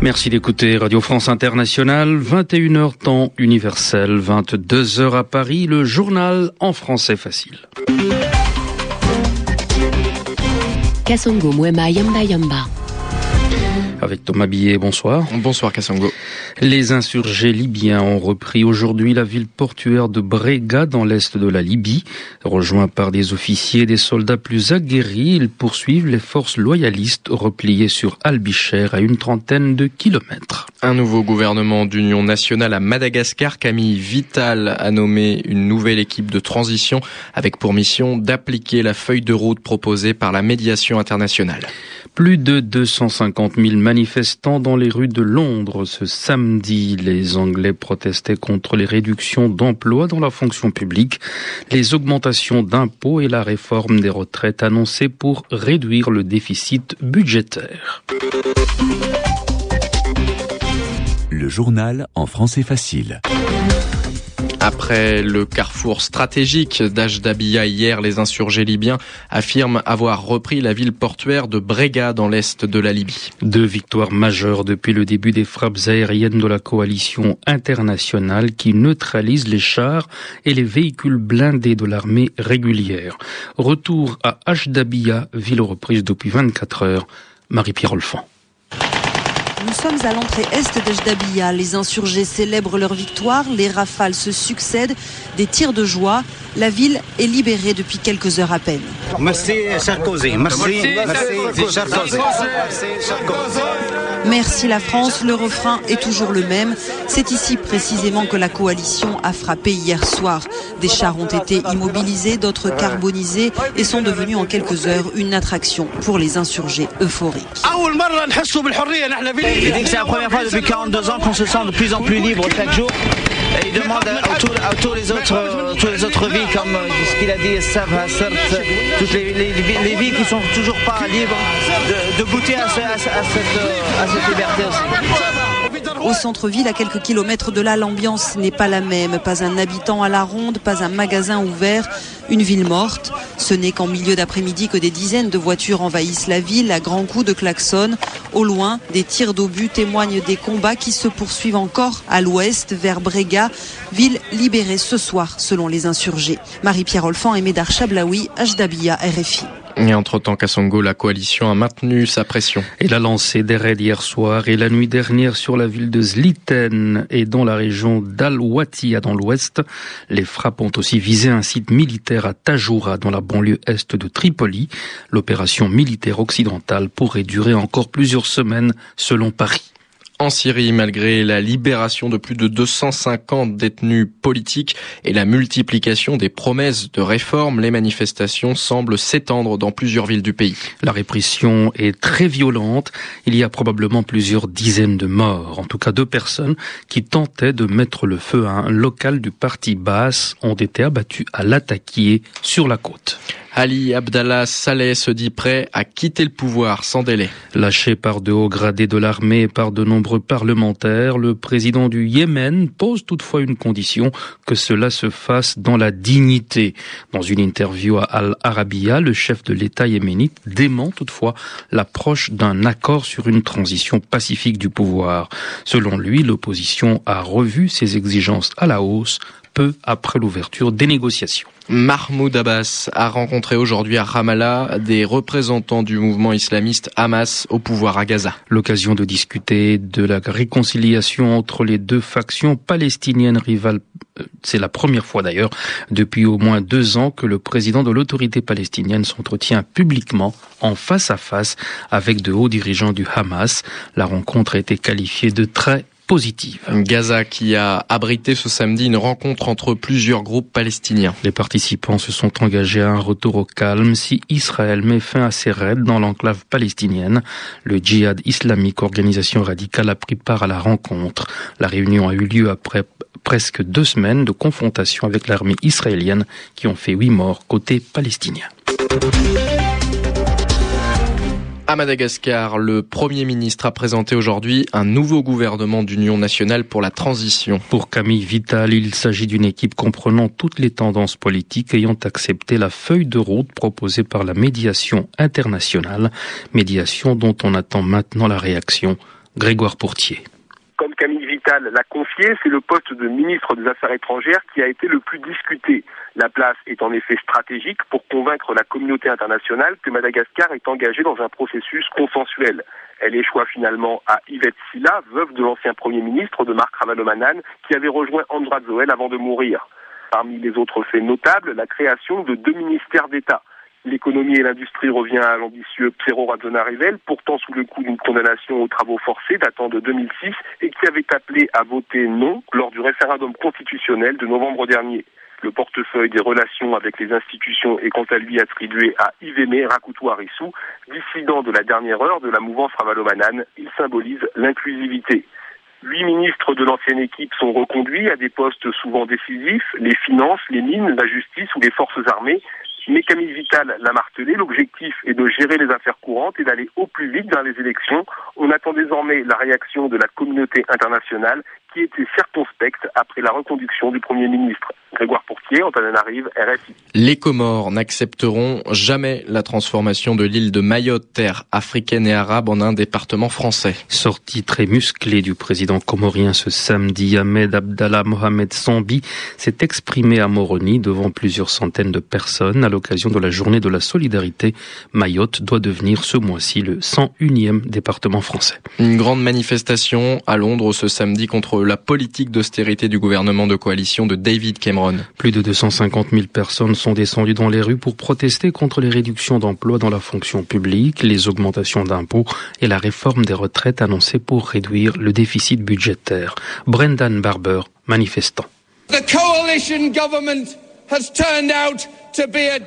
Merci d'écouter Radio France Internationale, 21h temps universel, 22h à Paris, le journal en français facile. Kasongo Mwema Yamba Yamba avec Thomas Billet. Bonsoir. Bonsoir Kassango. Les insurgés libyens ont repris aujourd'hui la ville portuaire de Brega dans l'est de la Libye. Rejoints par des officiers et des soldats plus aguerris, ils poursuivent les forces loyalistes repliées sur Albicher à une trentaine de kilomètres. Un nouveau gouvernement d'union nationale à Madagascar, Camille Vital a nommé une nouvelle équipe de transition avec pour mission d'appliquer la feuille de route proposée par la médiation internationale. Plus de 250 000 manifestants dans les rues de Londres ce samedi. Les Anglais protestaient contre les réductions d'emplois dans la fonction publique, les augmentations d'impôts et la réforme des retraites annoncées pour réduire le déficit budgétaire. Le journal en français facile. Après le carrefour stratégique d'Ajdabia hier, les insurgés libyens affirment avoir repris la ville portuaire de Brega dans l'est de la Libye. Deux victoires majeures depuis le début des frappes aériennes de la coalition internationale qui neutralise les chars et les véhicules blindés de l'armée régulière. Retour à Ajdabia, ville reprise depuis 24 heures. Marie-Pierre Olfan. Nous sommes à l'entrée est de Jdabia. Les insurgés célèbrent leur victoire. Les rafales se succèdent. Des tirs de joie. La ville est libérée depuis quelques heures à peine. Merci Sarkozy. Merci, merci Sarkozy. Merci la France. Le refrain est toujours le même. C'est ici précisément que la coalition a frappé hier soir. Des chars ont été immobilisés, d'autres carbonisés et sont devenus en quelques heures une attraction pour les insurgés euphoriques. C'est la première fois depuis 42 ans qu'on se sent de plus en plus libre chaque jour. Il demande à, tous, tous les autres, toutes les autres comme euh, ce qu'il a dit, toutes les, les, les villes qui sont toujours pas libres, de, goûter à, ce- à ce- à cette, à cette liberté aussi. Au centre-ville, à quelques kilomètres de là, l'ambiance n'est pas la même. Pas un habitant à la ronde, pas un magasin ouvert, une ville morte. Ce n'est qu'en milieu d'après-midi que des dizaines de voitures envahissent la ville à grands coups de klaxon. Au loin, des tirs d'obus témoignent des combats qui se poursuivent encore à l'ouest, vers Brega, ville libérée ce soir, selon les insurgés. Marie-Pierre Olfan et Médard Chablaoui, Hdabia, RFI. Et entre-temps, Kassongo, la coalition a maintenu sa pression. Elle a lancé des raids hier soir et la nuit dernière sur la ville de Zliten et dans la région d'Al-Watia dans l'ouest. Les frappes ont aussi visé un site militaire à Tajoura dans la banlieue est de Tripoli. L'opération militaire occidentale pourrait durer encore plusieurs semaines selon Paris. En Syrie, malgré la libération de plus de 250 détenus politiques et la multiplication des promesses de réforme, les manifestations semblent s'étendre dans plusieurs villes du pays. La répression est très violente. Il y a probablement plusieurs dizaines de morts. En tout cas, deux personnes qui tentaient de mettre le feu à un local du parti basse ont été abattues à l'attaquer sur la côte. Ali Abdallah Saleh se dit prêt à quitter le pouvoir sans délai. Lâché par de hauts gradés de l'armée et par de nombreux parlementaires, le président du Yémen pose toutefois une condition que cela se fasse dans la dignité. Dans une interview à Al Arabiya, le chef de l'État yéménite dément toutefois l'approche d'un accord sur une transition pacifique du pouvoir. Selon lui, l'opposition a revu ses exigences à la hausse peu après l'ouverture des négociations. Mahmoud Abbas a rencontré aujourd'hui à Ramallah des représentants du mouvement islamiste Hamas au pouvoir à Gaza. L'occasion de discuter de la réconciliation entre les deux factions palestiniennes rivales. Euh, C'est la première fois d'ailleurs depuis au moins deux ans que le président de l'autorité palestinienne s'entretient publiquement en face à face avec de hauts dirigeants du Hamas. La rencontre a été qualifiée de très positive. Gaza qui a abrité ce samedi une rencontre entre plusieurs groupes palestiniens. Les participants se sont engagés à un retour au calme si Israël met fin à ses raids dans l'enclave palestinienne. Le djihad islamique, organisation radicale, a pris part à la rencontre. La réunion a eu lieu après presque deux semaines de confrontation avec l'armée israélienne qui ont fait huit morts côté palestinien. À Madagascar, le Premier ministre a présenté aujourd'hui un nouveau gouvernement d'union nationale pour la transition. Pour Camille Vital, il s'agit d'une équipe comprenant toutes les tendances politiques ayant accepté la feuille de route proposée par la médiation internationale, médiation dont on attend maintenant la réaction Grégoire Pourtier. Comme Camille L'a confié, c'est le poste de ministre des Affaires étrangères qui a été le plus discuté. La place est en effet stratégique pour convaincre la communauté internationale que Madagascar est engagé dans un processus consensuel. Elle échoua finalement à Yvette Silla, veuve de l'ancien Premier ministre de Marc Ravalomanan, qui avait rejoint Andra Zoel avant de mourir. Parmi les autres faits notables, la création de deux ministères d'État. L'économie et l'industrie revient à l'ambitieux Piero Razzona-Rivel, pourtant sous le coup d'une condamnation aux travaux forcés datant de 2006 et qui avait appelé à voter non lors du référendum constitutionnel de novembre dernier. Le portefeuille des relations avec les institutions est quant à lui attribué à Yvémé Rakutu Arissou, dissident de la dernière heure de la mouvance Ravalomanan. Il symbolise l'inclusivité. Huit ministres de l'ancienne équipe sont reconduits à des postes souvent décisifs, les finances, les mines, la justice ou les forces armées. Mais Camille Vital l'a martelé, l'objectif est de gérer les affaires courantes et d'aller au plus vite dans les élections. On attend désormais la réaction de la communauté internationale qui était circonspecte après la reconduction du Premier ministre. Grégoire RFI. Les Comores n'accepteront jamais la transformation de l'île de Mayotte, terre africaine et arabe, en un département français. Sortie très musclée du président comorien ce samedi, Ahmed Abdallah Mohamed Sambi s'est exprimé à Moroni devant plusieurs centaines de personnes à l'occasion de la journée de la solidarité. Mayotte doit devenir ce mois-ci le 101e département français. Une grande manifestation à Londres ce samedi contre la politique d'austérité du gouvernement de coalition de David Cameron. Plus de 250 000 personnes sont descendues dans les rues pour protester contre les réductions d'emplois dans la fonction publique, les augmentations d'impôts et la réforme des retraites annoncée pour réduire le déficit budgétaire. Brendan Barber, manifestant.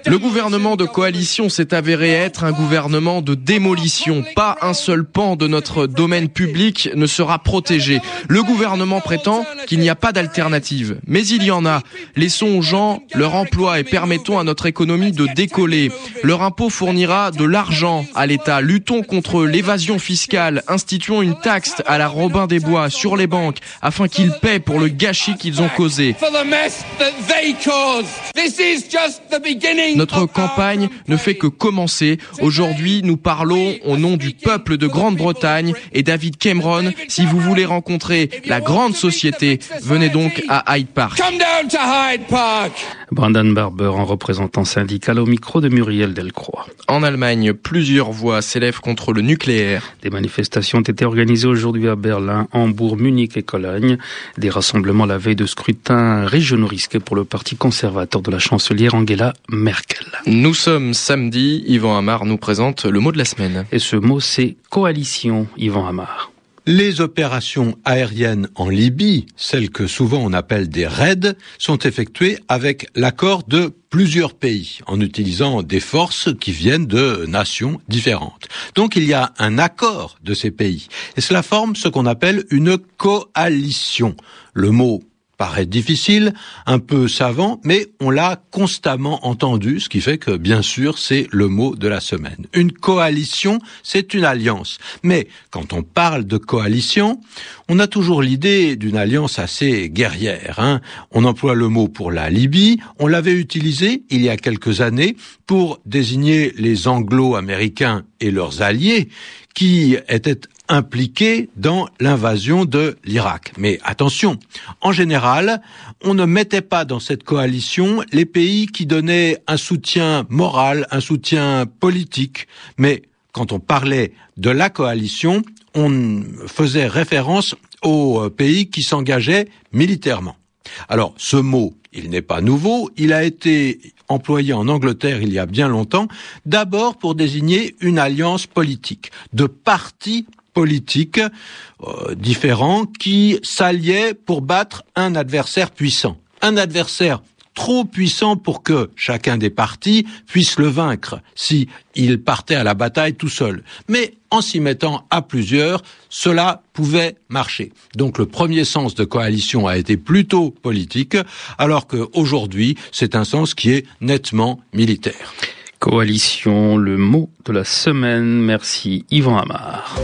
Le gouvernement de coalition s'est avéré être un gouvernement de démolition. Pas un seul pan de notre domaine public ne sera protégé. Le gouvernement prétend qu'il n'y a pas d'alternative. Mais il y en a. Laissons aux gens leur emploi et permettons à notre économie de décoller. Leur impôt fournira de l'argent à l'État. Luttons contre l'évasion fiscale. Instituons une taxe à la Robin des Bois sur les banques afin qu'ils paient pour le gâchis qu'ils ont causé. Notre campagne ne fait que commencer. Aujourd'hui, nous parlons au nom du peuple de Grande-Bretagne et David Cameron. Si vous voulez rencontrer la grande société, venez donc à Hyde Park. Brandon Barber en représentant syndical au micro de Muriel Delcroix. En Allemagne, plusieurs voix s'élèvent contre le nucléaire. Des manifestations ont été organisées aujourd'hui à Berlin, Hambourg, Munich et Cologne. Des rassemblements la veille de scrutin régionaux risqués pour le parti conservateur de la chancelière Angela Merkel. Nous sommes samedi, Yvan Amar nous présente le mot de la semaine. Et ce mot c'est coalition, Yvan Amar. Les opérations aériennes en Libye, celles que souvent on appelle des raids, sont effectuées avec l'accord de plusieurs pays, en utilisant des forces qui viennent de nations différentes. Donc il y a un accord de ces pays, et cela forme ce qu'on appelle une coalition. Le mot paraît difficile, un peu savant, mais on l'a constamment entendu, ce qui fait que, bien sûr, c'est le mot de la semaine. Une coalition, c'est une alliance. Mais quand on parle de coalition, on a toujours l'idée d'une alliance assez guerrière. Hein. On emploie le mot pour la Libye, on l'avait utilisé il y a quelques années pour désigner les anglo-américains et leurs alliés qui étaient impliqués dans l'invasion de l'Irak. Mais attention, en général, on ne mettait pas dans cette coalition les pays qui donnaient un soutien moral, un soutien politique, mais quand on parlait de la coalition, on faisait référence aux pays qui s'engageaient militairement. Alors, ce mot, il n'est pas nouveau, il a été employé en Angleterre il y a bien longtemps, d'abord pour désigner une alliance politique de partis politiques euh, différents qui s'alliaient pour battre un adversaire puissant. Un adversaire trop puissant pour que chacun des partis puisse le vaincre si il partait à la bataille tout seul. Mais en s'y mettant à plusieurs, cela pouvait marcher. Donc le premier sens de coalition a été plutôt politique, alors qu'aujourd'hui, c'est un sens qui est nettement militaire. Coalition, le mot de la semaine. Merci Yvan Amar.